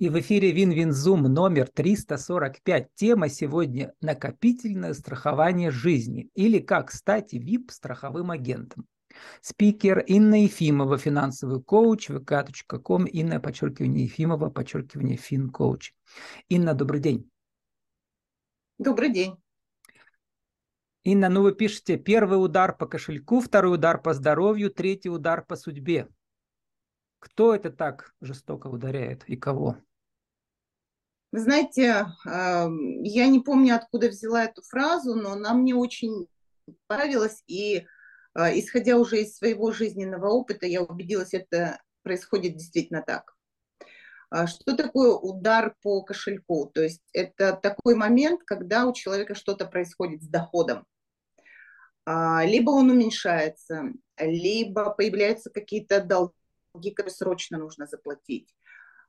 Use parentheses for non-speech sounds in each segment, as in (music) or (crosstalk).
И в эфире WinWin Zoom номер 345. Тема сегодня – накопительное страхование жизни или как стать VIP-страховым агентом. Спикер Инна Ефимова, финансовый коуч, vk.com, Инна, подчеркивание Ефимова, подчеркивание финкоуч. Инна, добрый день. Добрый день. Инна, ну вы пишете, первый удар по кошельку, второй удар по здоровью, третий удар по судьбе. Кто это так жестоко ударяет и кого? Вы знаете, я не помню, откуда взяла эту фразу, но она мне очень понравилась, и а, исходя уже из своего жизненного опыта, я убедилась, это происходит действительно так. А, что такое удар по кошельку? То есть это такой момент, когда у человека что-то происходит с доходом. А, либо он уменьшается, либо появляются какие-то долги, которые срочно нужно заплатить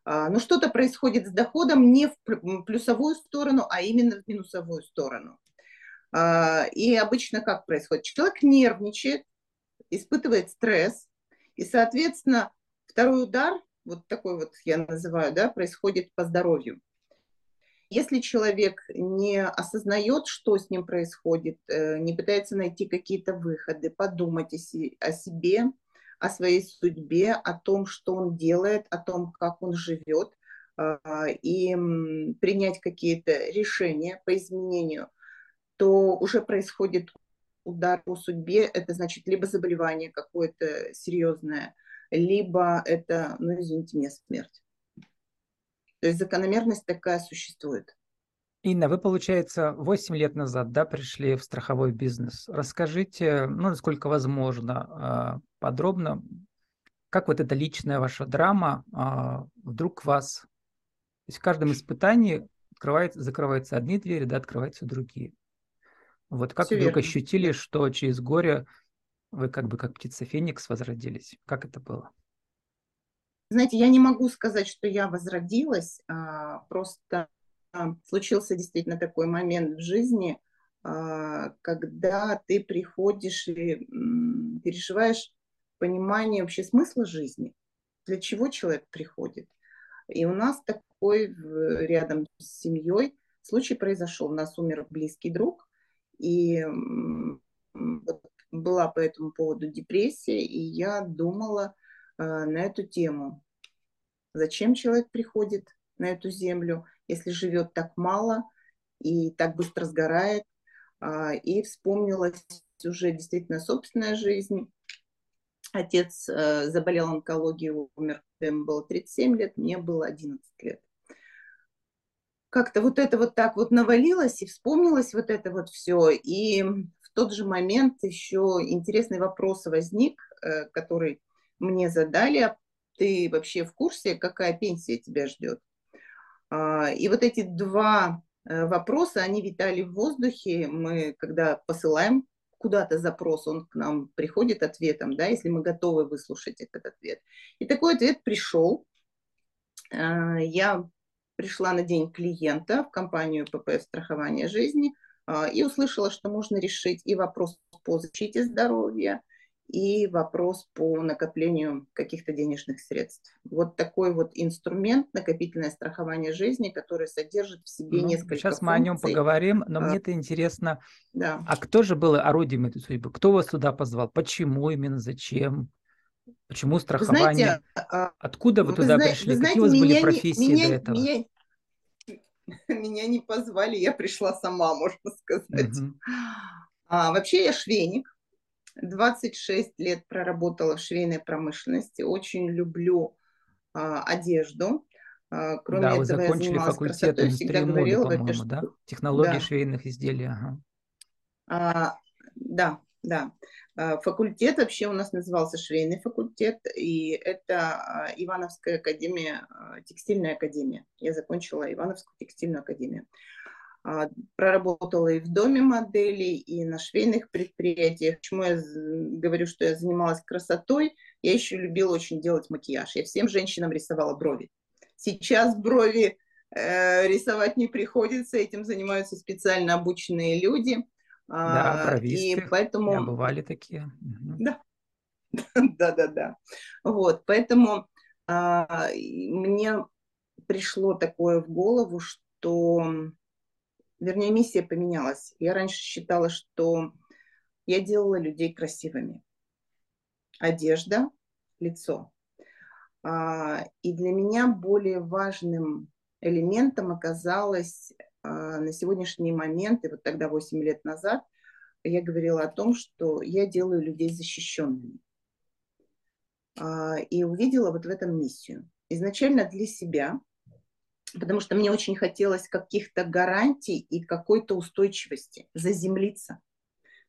но что-то происходит с доходом не в плюсовую сторону, а именно в минусовую сторону. А, и обычно как происходит? Человек нервничает, испытывает стресс, и, соответственно, второй удар, вот такой вот я называю, да, происходит по здоровью. Если человек не осознает, что с ним происходит, э, не пытается найти какие-то выходы, подумать о себе, о своей судьбе, о том, что он делает, о том, как он живет, а, и принять какие-то решения по изменению, то уже происходит удар по судьбе, это значит либо заболевание какое-то серьезное, либо это, ну извините меня, смерть. То есть закономерность такая существует. Инна, вы, получается, 8 лет назад да, пришли в страховой бизнес. Расскажите, ну, насколько возможно, а, подробно, как вот эта личная ваша драма а, вдруг вас... То есть в каждом испытании открывается, закрываются одни двери, да, открываются другие. Вот как Все вдруг верно. ощутили, что через горе вы как бы как птица Феникс возродились? Как это было? Знаете, я не могу сказать, что я возродилась, а, просто случился действительно такой момент в жизни, а, когда ты приходишь и переживаешь понимание вообще смысла жизни, для чего человек приходит. И у нас такой рядом с семьей случай произошел. У нас умер близкий друг, и была по этому поводу депрессия, и я думала а, на эту тему. Зачем человек приходит на эту землю, если живет так мало и так быстро сгорает. А, и вспомнилась уже действительно собственная жизнь. Отец э, заболел онкологией, умер, ему было 37 лет, мне было 11 лет. Как-то вот это вот так вот навалилось и вспомнилось вот это вот все. И в тот же момент еще интересный вопрос возник, э, который мне задали. А ты вообще в курсе, какая пенсия тебя ждет? А, и вот эти два э, вопроса, они витали в воздухе. Мы, когда посылаем куда-то запрос, он к нам приходит ответом, да, если мы готовы выслушать этот ответ. И такой ответ пришел. А, я пришла на день клиента в компанию ППФ страхования жизни а, и услышала, что можно решить и вопрос по защите здоровья, и вопрос по накоплению каких-то денежных средств. Вот такой вот инструмент накопительное страхование жизни, который содержит в себе ну, несколько Сейчас функций. мы о нем поговорим, но а, мне это интересно. Да. А кто же был орудием этой судьбы? Кто вас туда позвал? Почему именно? Зачем? Почему страхование? Знаете, а, Откуда вы, вы туда знаете, пришли? Вы знаете, Какие у вас были профессии меня, до этого? Меня, (laughs) меня не позвали, я пришла сама, можно сказать. Угу. А, вообще я швейник, 26 лет проработала в швейной промышленности. Очень люблю а, одежду. А, кроме да, вы этого, закончили я факультет индустрии моды, по-моему, да? Технологии да. швейных изделий. Ага. А, да, да. А, факультет вообще у нас назывался швейный факультет, и это а, Ивановская академия, а, текстильная академия. Я закончила Ивановскую текстильную академию. А, проработала и в доме моделей, и на швейных предприятиях. Почему я говорю, что я занималась красотой? Я еще любила очень делать макияж. Я всем женщинам рисовала брови. Сейчас брови э, рисовать не приходится, этим занимаются специально обученные люди. Да, бровисты. И поэтому... Да, бывали такие. Да. Да, да, да. Вот, поэтому а, мне пришло такое в голову, что, вернее, миссия поменялась. Я раньше считала, что я делала людей красивыми. Одежда, лицо. А, и для меня более важным элементом оказалось а, на сегодняшний момент, и вот тогда 8 лет назад, я говорила о том, что я делаю людей защищенными. А, и увидела вот в этом миссию. Изначально для себя, потому что мне очень хотелось каких-то гарантий и какой-то устойчивости, заземлиться.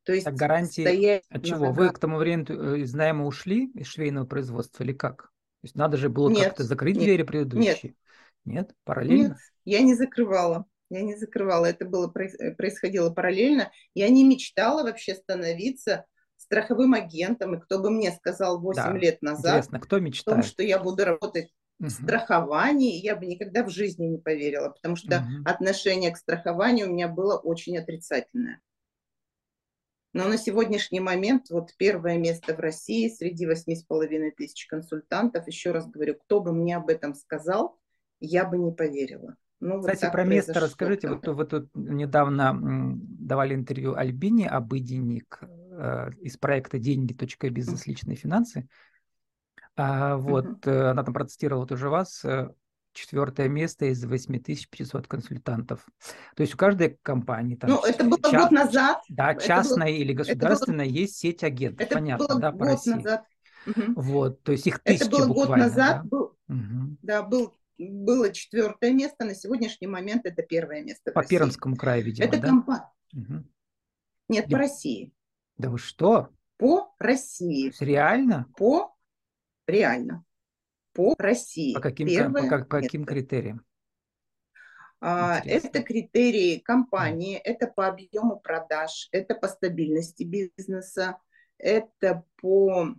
То есть так гарантии от чего? Вы к тому времени э, из найма ушли из швейного производства или как? То есть надо же было как-то закрыть нет, двери предыдущие? Нет, нет параллельно? Нет, я не закрывала. Я не закрывала. Это было э, происходило параллельно. Я не мечтала вообще становиться страховым агентом. И кто бы мне сказал 8 да, лет назад, интересно, кто мечтает? о том, что я буду работать в страховании, я бы никогда в жизни не поверила, потому что угу. отношение к страхованию у меня было очень отрицательное. Но на сегодняшний момент вот первое место в России среди восьми с половиной тысяч консультантов. Еще раз говорю, кто бы мне об этом сказал, я бы не поверила. Ну, Кстати, вот про место расскажите. Вот вы тут недавно давали интервью Альбине Обыденник э, из проекта «Деньги.бизнес. Личные финансы». А, вот, uh-huh. она там процитировала тоже вас. Э, четвертое место из 8500 консультантов. То есть у каждой компании... Там, ну, это было ча- год назад. Да, частная было, или государственная, было, есть сеть агентов, это понятно, было да, по год России. назад. Угу. Вот, то есть их тысячи Это было год назад, да? был, угу. да, был, было четвертое место, на сегодняшний момент это первое место По России. Пермскому краю, видимо, Это да? компания. Угу. Нет, по России. Да вы что? По России. Реально? По реально по России. По каким, Первое по, по каким критериям? А, это критерии компании, это по объему продаж, это по стабильности бизнеса, это по,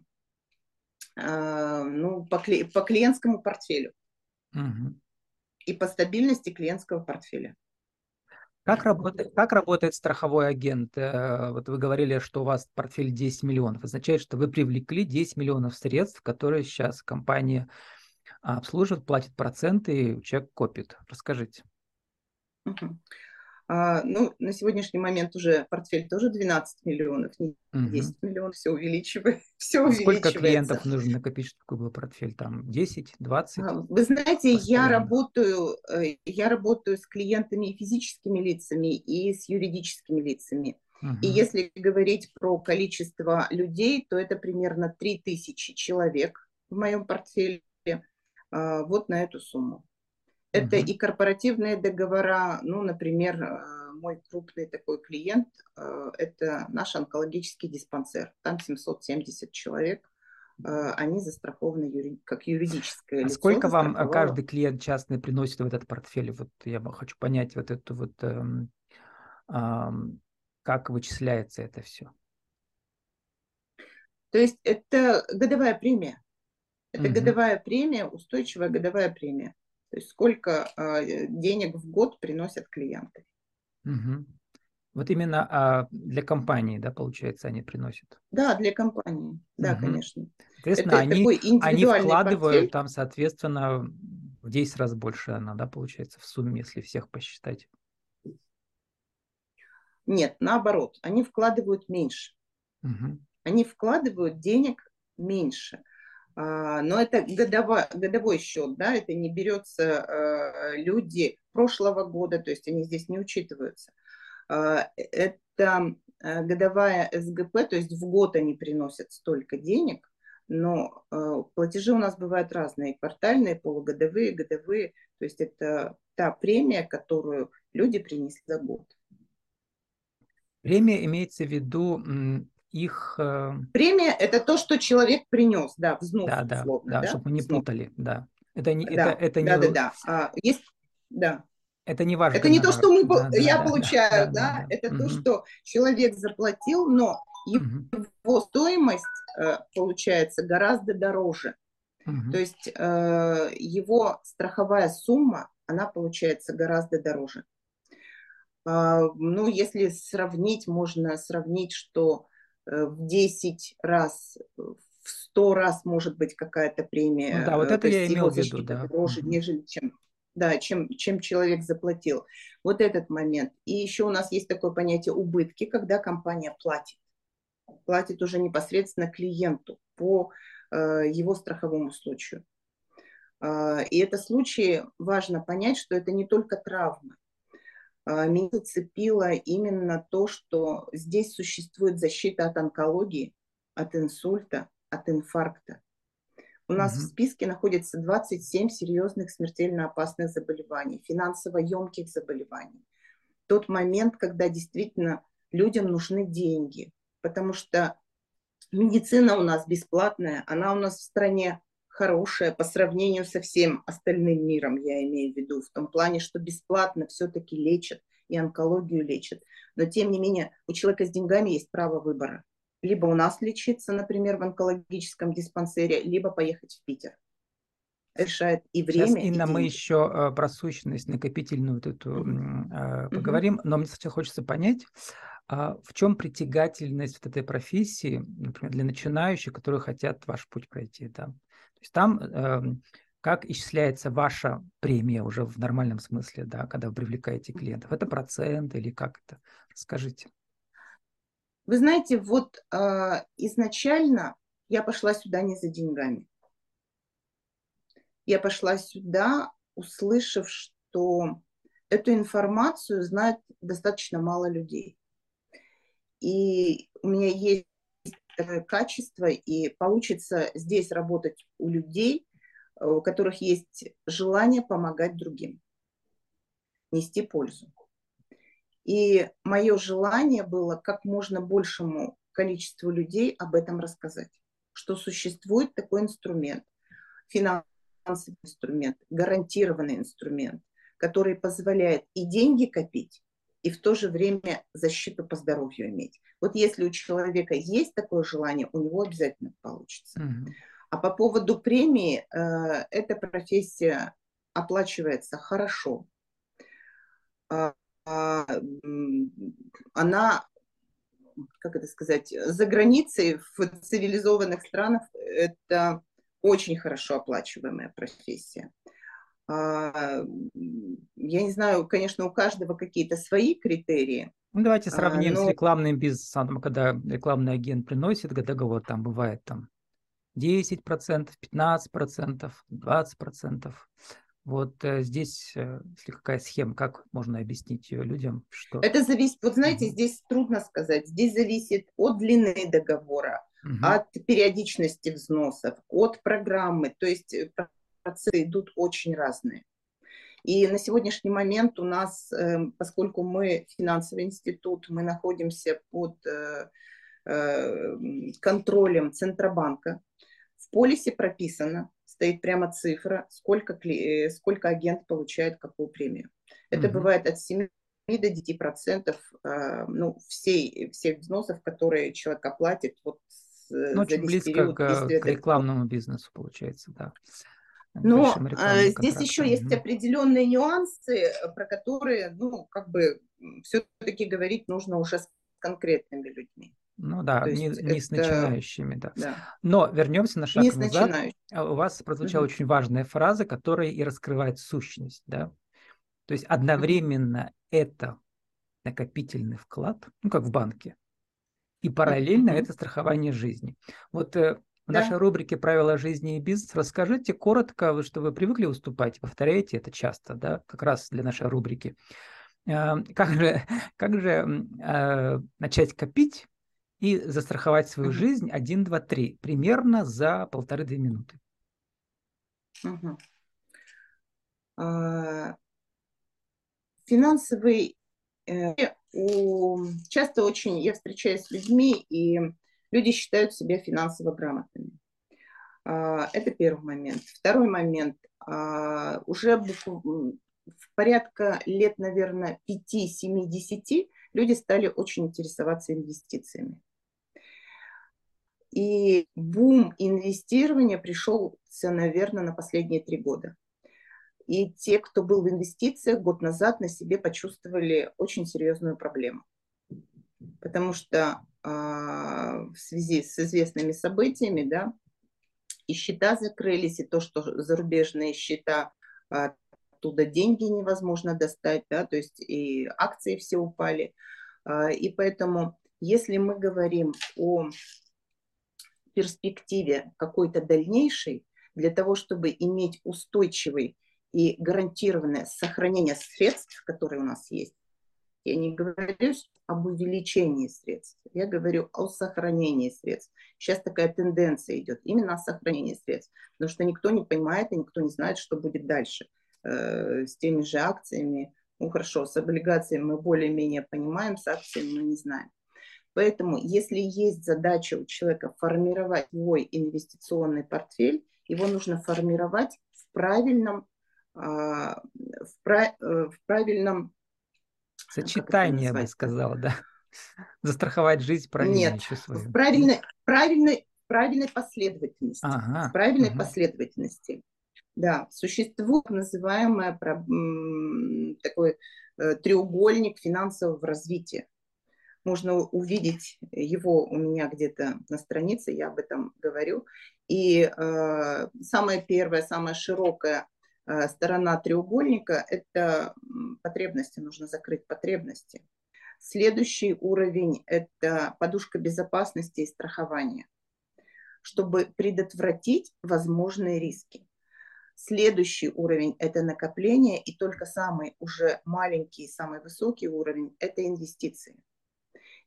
а, ну, по, по клиентскому портфелю угу. и по стабильности клиентского портфеля. Как работает, как работает страховой агент? Э, вот вы говорили, что у вас портфель 10 миллионов. Означает, что вы привлекли 10 миллионов средств, которые сейчас компания обслуживает, платит проценты, и человек копит. Расскажите. Угу. А, ну, на сегодняшний момент уже портфель тоже 12 миллионов, не 10 угу. миллионов, все увеличивает, (laughs) все а увеличивается. Сколько клиентов нужно накопить, чтобы был портфель? Там 10, 20? А, вы знаете, я работаю, э, я работаю с клиентами физическими лицами, и с юридическими лицами. Угу. И если говорить про количество людей, то это примерно 3000 человек в моем портфеле а, вот на эту сумму. Это угу. и корпоративные договора, ну, например, а, мой крупный такой клиент, а, это наш онкологический диспансер, там 770 человек, они застрахованы юри... как юридическое а лицо. Сколько вам каждый клиент частный приносит в этот портфель? Вот я хочу понять вот это вот, эм, эм, как вычисляется это все. То есть это годовая премия. Это угу. годовая премия, устойчивая годовая премия. То есть сколько э, денег в год приносят клиенты. Угу. Вот именно а, для компании, да, получается, они приносят? Да, для компании, да, угу. конечно. Соответственно, Это они, они вкладывают портфель. там, соответственно, в 10 раз больше она, да, получается, в сумме, если всех посчитать. Нет, наоборот, они вкладывают меньше. Угу. Они вкладывают денег меньше. А, но это годовой, годовой счет, да, это не берется э, люди прошлого года, то есть они здесь не учитываются. А, это э, годовая СГП, то есть в год они приносят столько денег, но э, платежи у нас бывают разные, квартальные, полугодовые, годовые, то есть это та премия, которую люди принесли за год. Премия имеется в виду их... Э, Премия – это то, что человек принес, да, взнос, да, да, условно, да, да, чтобы мы не взнос. путали, да. Это не, да, это, это не... Да, да, да. А, есть, да. Это не важно. Это не то, что мы, да, я да, получаю, да, да, да, да. это угу. то, что человек заплатил, но его угу. стоимость э, получается гораздо дороже. Угу. То есть э, его страховая сумма, она получается гораздо дороже. А, ну, если сравнить, можно сравнить, что Э, в 10 раз, в 100 раз может быть какая-то премия. Ну, да, вот э, это я имел в виду, да. Дороже, угу. нежели чем да, чем, чем человек заплатил. Вот этот момент. И еще у нас есть такое понятие убытки, когда компания платит. Платит уже непосредственно клиенту по э, его страховому случаю. Э, и это случаи, важно понять, что это не только травмы. Э, меня зацепило именно то, что здесь существует защита от онкологии, от инсульта, от инфаркта. У нас угу. в списке находится 27 серьезных смертельно опасных заболеваний, финансово емких заболеваний. Тот момент, когда действительно людям нужны деньги, потому что медицина у нас бесплатная, она у нас в стране хорошая по сравнению со всем остальным миром, я имею в виду, в том плане, что бесплатно все-таки лечат и онкологию лечат. Но тем не менее у человека с деньгами есть право выбора либо у нас лечиться, например, в онкологическом диспансере, либо поехать в Питер. Решает и время, Сейчас, Инна, и мы еще э, про сущность накопительную вот эту mm-hmm. поговорим, но мне сначала хочется понять, а в чем притягательность вот этой профессии, например, для начинающих, которые хотят ваш путь пройти, да? Есть там эм, как исчисляется ваша премия уже в нормальном смысле, да, когда вы привлекаете клиентов? Это процент или как это? Скажите. Вы знаете, вот э, изначально я пошла сюда не за деньгами. Я пошла сюда, услышав, что эту информацию знает достаточно мало людей. И у меня есть качество, и получится здесь работать у людей, у которых есть желание помогать другим, нести пользу. И мое желание было как можно большему количеству людей об этом рассказать, что существует такой инструмент, финансовый инструмент, гарантированный инструмент, который позволяет и деньги копить, и в то же время защиту по здоровью иметь. Вот если у человека есть такое желание, у него обязательно получится. Mm-hmm. А по поводу премии, э, эта профессия оплачивается хорошо. А, а, она, как это сказать, за границей в цивилизованных странах это очень хорошо оплачиваемая профессия. А, я не знаю, конечно, у каждого какие-то свои критерии. Ну, давайте а, сравним но... с рекламным бизнесом, когда рекламный агент приносит договор, там бывает там 10%, 15%, 20%. Вот э, здесь, э, если какая схема, как можно объяснить ее людям? Что... Это зависит, вот знаете, здесь трудно сказать. Здесь зависит от длины договора, угу. от периодичности взносов, от программы. То есть э, процессы идут очень разные. И на сегодняшний момент у нас, эм, поскольку мы финансовый институт, мы находимся под контролем Центробанка, в полисе прописано, стоит прямо цифра, сколько, э, сколько агент получает какую премию. Это mm-hmm. бывает от 7 до 10 процентов э, ну, всей, всех взносов, которые человек оплатит вот, ну, очень близко к, к рекламному бизнесу, получается, да. Но э, здесь еще есть mm-hmm. определенные нюансы, про которые, ну, как бы, все-таки говорить нужно уже с конкретными людьми. Ну да, не, не с начинающими, да. да. Но вернемся на шаг не назад. А, у вас прозвучала угу. очень важная фраза, которая и раскрывает сущность, да. То есть одновременно угу. это накопительный вклад, ну как в банке, и параллельно угу. это страхование жизни. Вот э, в да. нашей рубрике «Правила жизни и бизнес» расскажите коротко, что вы привыкли выступать, повторяете это часто, да, как раз для нашей рубрики. Э, как же, (laughs) как же э, начать копить и застраховать свою угу. жизнь 1, 2, 3 примерно за полторы-две минуты. Угу. А, финансовый э, у, часто очень я встречаюсь с людьми, и люди считают себя финансово грамотными. А, это первый момент. Второй момент. А, уже в порядка лет, наверное, 5-7-10 люди стали очень интересоваться инвестициями. И бум инвестирования пришелся, наверное, на последние три года. И те, кто был в инвестициях год назад, на себе почувствовали очень серьезную проблему. Потому что в связи с известными событиями, да, и счета закрылись, и то, что зарубежные счета э, оттуда деньги невозможно достать, да, то есть и акции все упали. А, и поэтому, если мы говорим о перспективе какой-то дальнейшей, для того, чтобы иметь устойчивый и гарантированное сохранение средств, которые у нас есть, я не говорю об увеличении средств, я говорю о сохранении средств. Сейчас такая тенденция идет именно о сохранении средств, потому что никто не понимает и никто не знает, что будет дальше э, с теми же акциями. Ну хорошо, с облигациями мы более-менее понимаем, с акциями мы не знаем. Поэтому, если есть задача у человека формировать свой инвестиционный портфель, его нужно формировать в правильном, а, в, прав, э, в правильном Сочетание, я бы сказала, да. (laughs) Застраховать жизнь правильно Нет, еще свою. Правильной, правильной, правильной последовательности. Ага, в правильной ага. последовательности. Да, существует называемый такой э, треугольник финансового развития. Можно увидеть его у меня где-то на странице, я об этом говорю. И э, самая первая, самая широкая Э, сторона треугольника – это потребности, нужно закрыть потребности. Следующий уровень – это подушка безопасности и страхования, чтобы предотвратить возможные риски. Следующий уровень – это накопление, и только самый уже маленький, самый высокий уровень – это инвестиции.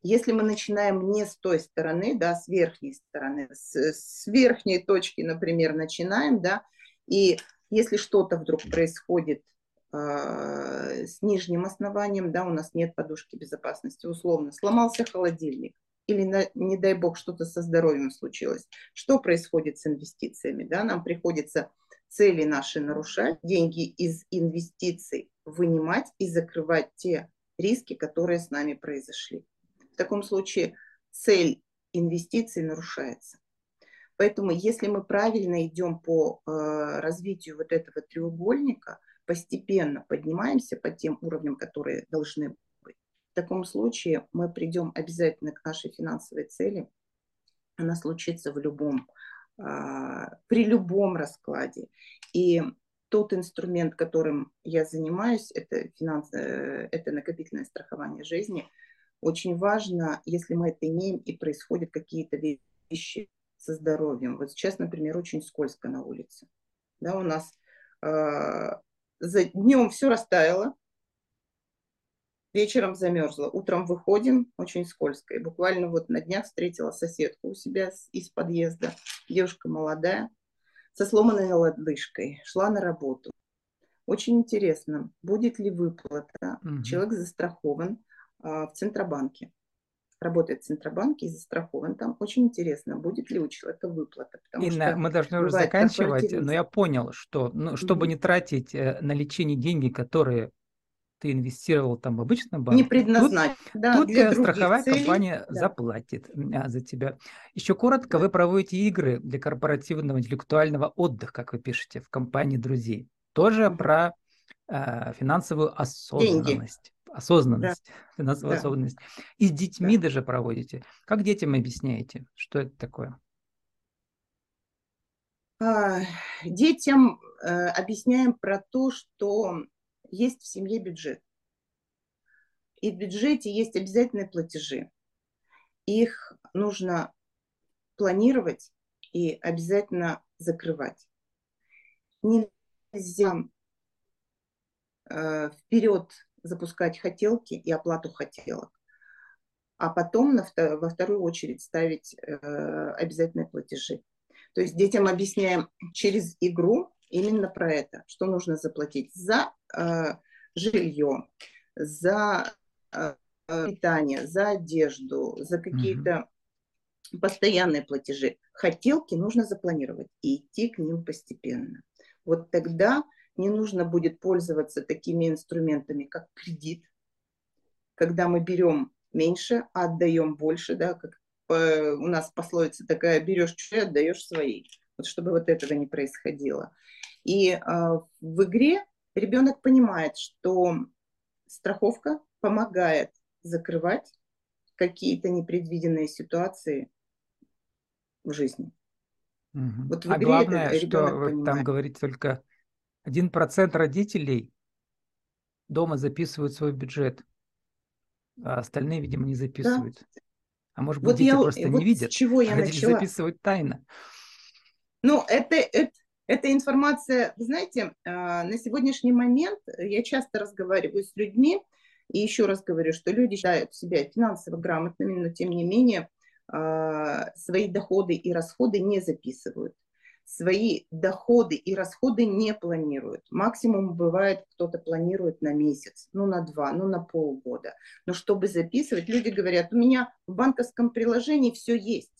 Если мы начинаем не с той стороны, да, с верхней стороны, с, с верхней точки, например, начинаем, да, и если что-то вдруг происходит э, с нижним основанием, да, у нас нет подушки безопасности, условно, сломался холодильник, или, на, не дай бог, что-то со здоровьем случилось. Что происходит с инвестициями? Да? Нам приходится цели наши нарушать, деньги из инвестиций вынимать и закрывать те риски, которые с нами произошли. В таком случае цель инвестиций нарушается. Поэтому если мы правильно идем по э, развитию вот этого треугольника, постепенно поднимаемся по тем уровням, которые должны быть, в таком случае мы придем обязательно к нашей финансовой цели. Она случится в любом, э, при любом раскладе. И тот инструмент, которым я занимаюсь, это, финанс, э, это накопительное страхование жизни. Очень важно, если мы это имеем и происходят какие-то вещи со здоровьем. Вот сейчас, например, очень скользко на улице. Да, у нас э, за днем все растаяло, вечером замерзло, утром выходим, очень скользко. И буквально вот на днях встретила соседку у себя из подъезда, девушка молодая, со сломанной лодыжкой, шла на работу. Очень интересно, будет ли выплата. Угу. Человек застрахован а, в Центробанке работает в Центробанке и застрахован там. Очень интересно, будет ли у человека выплата. Инна, что мы должны уже заканчивать, но я понял, что ну, чтобы mm-hmm. не тратить э, на лечение деньги, которые ты инвестировал там в обычном банке, не предназначен. Тут, да, тут для страховая целей. компания да. заплатит а, за тебя. Еще коротко, да. вы проводите игры для корпоративного интеллектуального отдыха, как вы пишете, в компании друзей. Тоже mm-hmm. про э, финансовую осознанность. Деньги осознанность, да. финансовая да. осознанность. И с детьми да. даже проводите. Как детям объясняете, что это такое? А, детям э, объясняем про то, что есть в семье бюджет. И в бюджете есть обязательные платежи. Их нужно планировать и обязательно закрывать. Нельзя э, вперед запускать хотелки и оплату хотелок. А потом на, во вторую очередь ставить э, обязательные платежи. То есть детям объясняем через игру именно про это, что нужно заплатить за э, жилье, за э, питание, за одежду, за какие-то mm-hmm. постоянные платежи. Хотелки нужно запланировать и идти к ним постепенно. Вот тогда не нужно будет пользоваться такими инструментами, как кредит, когда мы берем меньше, а отдаем больше, да, как у нас пословица такая, берешь чужие, отдаешь свои, вот чтобы вот этого не происходило. И э, в игре ребенок понимает, что страховка помогает закрывать какие-то непредвиденные ситуации в жизни. Угу. Вот в а игре главное, что понимает. там говорите только Один процент родителей дома записывают свой бюджет, а остальные, видимо, не записывают. Да. А может быть, вот дети я, просто вот не видят, чего я а начала. записывают тайно. Ну, это, это, эта информация, знаете, а, на сегодняшний момент я часто разговариваю с людьми, и еще раз говорю, что люди считают себя финансово грамотными, но тем не менее а, свои доходы и расходы не записывают. Свои доходы и расходы не планируют. Максимум бывает, кто-то планирует на месяц, ну на два, ну на полгода. Но чтобы записывать, люди говорят, у меня в банковском приложении все есть.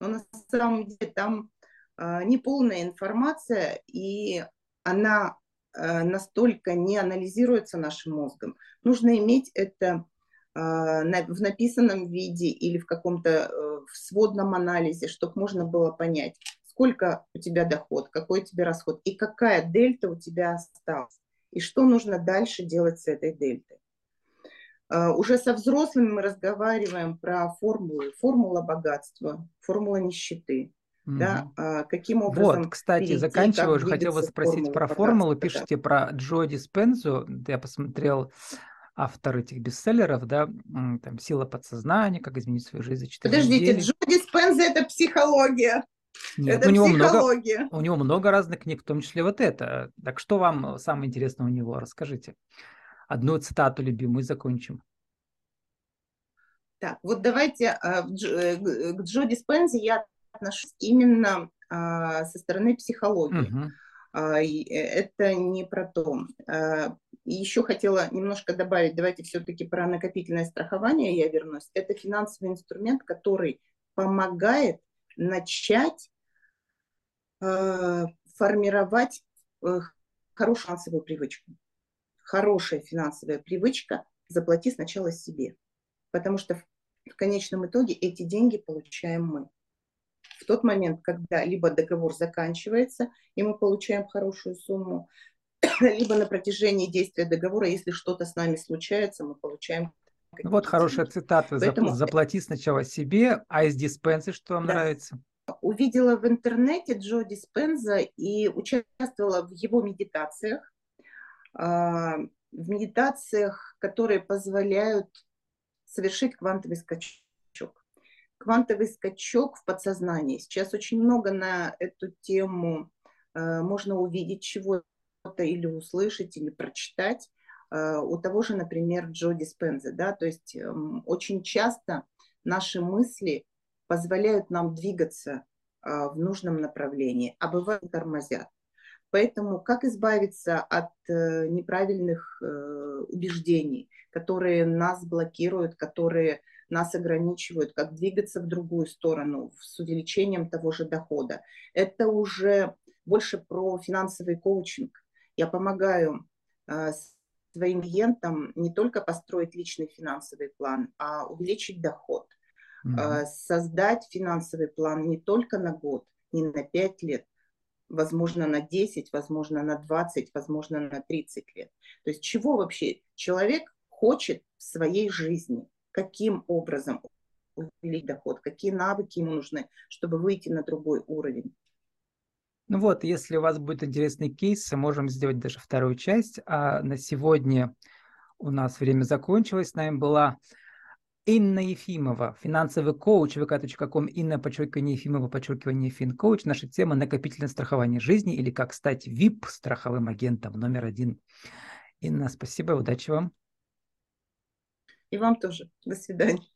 Но на самом деле там а, неполная информация, и она а, настолько не анализируется нашим мозгом. Нужно иметь это а, в написанном виде или в каком-то э, в сводном анализе, чтобы можно было понять, сколько у тебя доход, какой у тебя расход и какая дельта у тебя осталась, и что нужно дальше делать с этой дельтой. Уже со взрослыми мы разговариваем про формулы, формула богатства, формула нищеты. Да, а, каким образом Вот, кстати, перейти, заканчиваю, уже хотел вас спросить про формулу. Пишите да. про Джо Диспензу. Я посмотрел автор этих бестселлеров, да, там «Сила подсознания», «Как изменить свою жизнь за 4 Подождите, недели». Джо Диспенза – это психология. Нет, это у него, много, у него много разных книг, в том числе вот это. Так что вам самое интересное у него? Расскажите. Одну цитату любимую закончим. Так, вот давайте а, э, к Джо Диспензе я отношусь именно а, со стороны психологии. Угу. Э, это не про то. А, еще хотела немножко добавить, давайте все-таки про накопительное страхование я вернусь. Это финансовый инструмент, который помогает начать э, формировать э, хорошую финансовую привычку. Хорошая финансовая привычка – заплати сначала себе. Потому что в конечном итоге эти деньги получаем мы в тот момент, когда либо договор заканчивается, и мы получаем хорошую сумму, (coughs) либо на протяжении действия договора, если что-то с нами случается, мы получаем вот хорошая цитата. Поэтому... Заплати сначала себе, а из диспенсы что вам да. нравится? Увидела в интернете Джо Диспенза и участвовала в его медитациях. А, в медитациях, которые позволяют совершить квантовый скачок квантовый скачок в подсознании. Сейчас очень много на эту тему э, можно увидеть чего-то или услышать, или прочитать у того же, например, Джо Диспенза. Да? То есть э, очень часто наши мысли позволяют нам двигаться э, в нужном направлении, а бывают тормозят. Поэтому как избавиться от э, неправильных э, убеждений, которые нас блокируют, которые нас ограничивают, как двигаться в другую сторону с увеличением того же дохода. Это уже больше про финансовый коучинг. Я помогаю э, своим клиентам не только построить личный финансовый план, а увеличить доход, mm-hmm. создать финансовый план не только на год, не на 5 лет, возможно, на 10, возможно, на 20, возможно, на 30 лет. То есть чего вообще человек хочет в своей жизни – каким образом увеличить доход, какие навыки ему нужны, чтобы выйти на другой уровень. Ну вот, если у вас будет интересный кейс, можем сделать даже вторую часть. А на сегодня у нас время закончилось. С нами была Инна Ефимова, финансовый коуч, vk.com, Инна, подчеркивание Ефимова, подчеркивание финкоуч. Наша тема – накопительное страхование жизни или как стать VIP страховым агентом номер один. Инна, спасибо, удачи вам. И вам тоже. До свидания.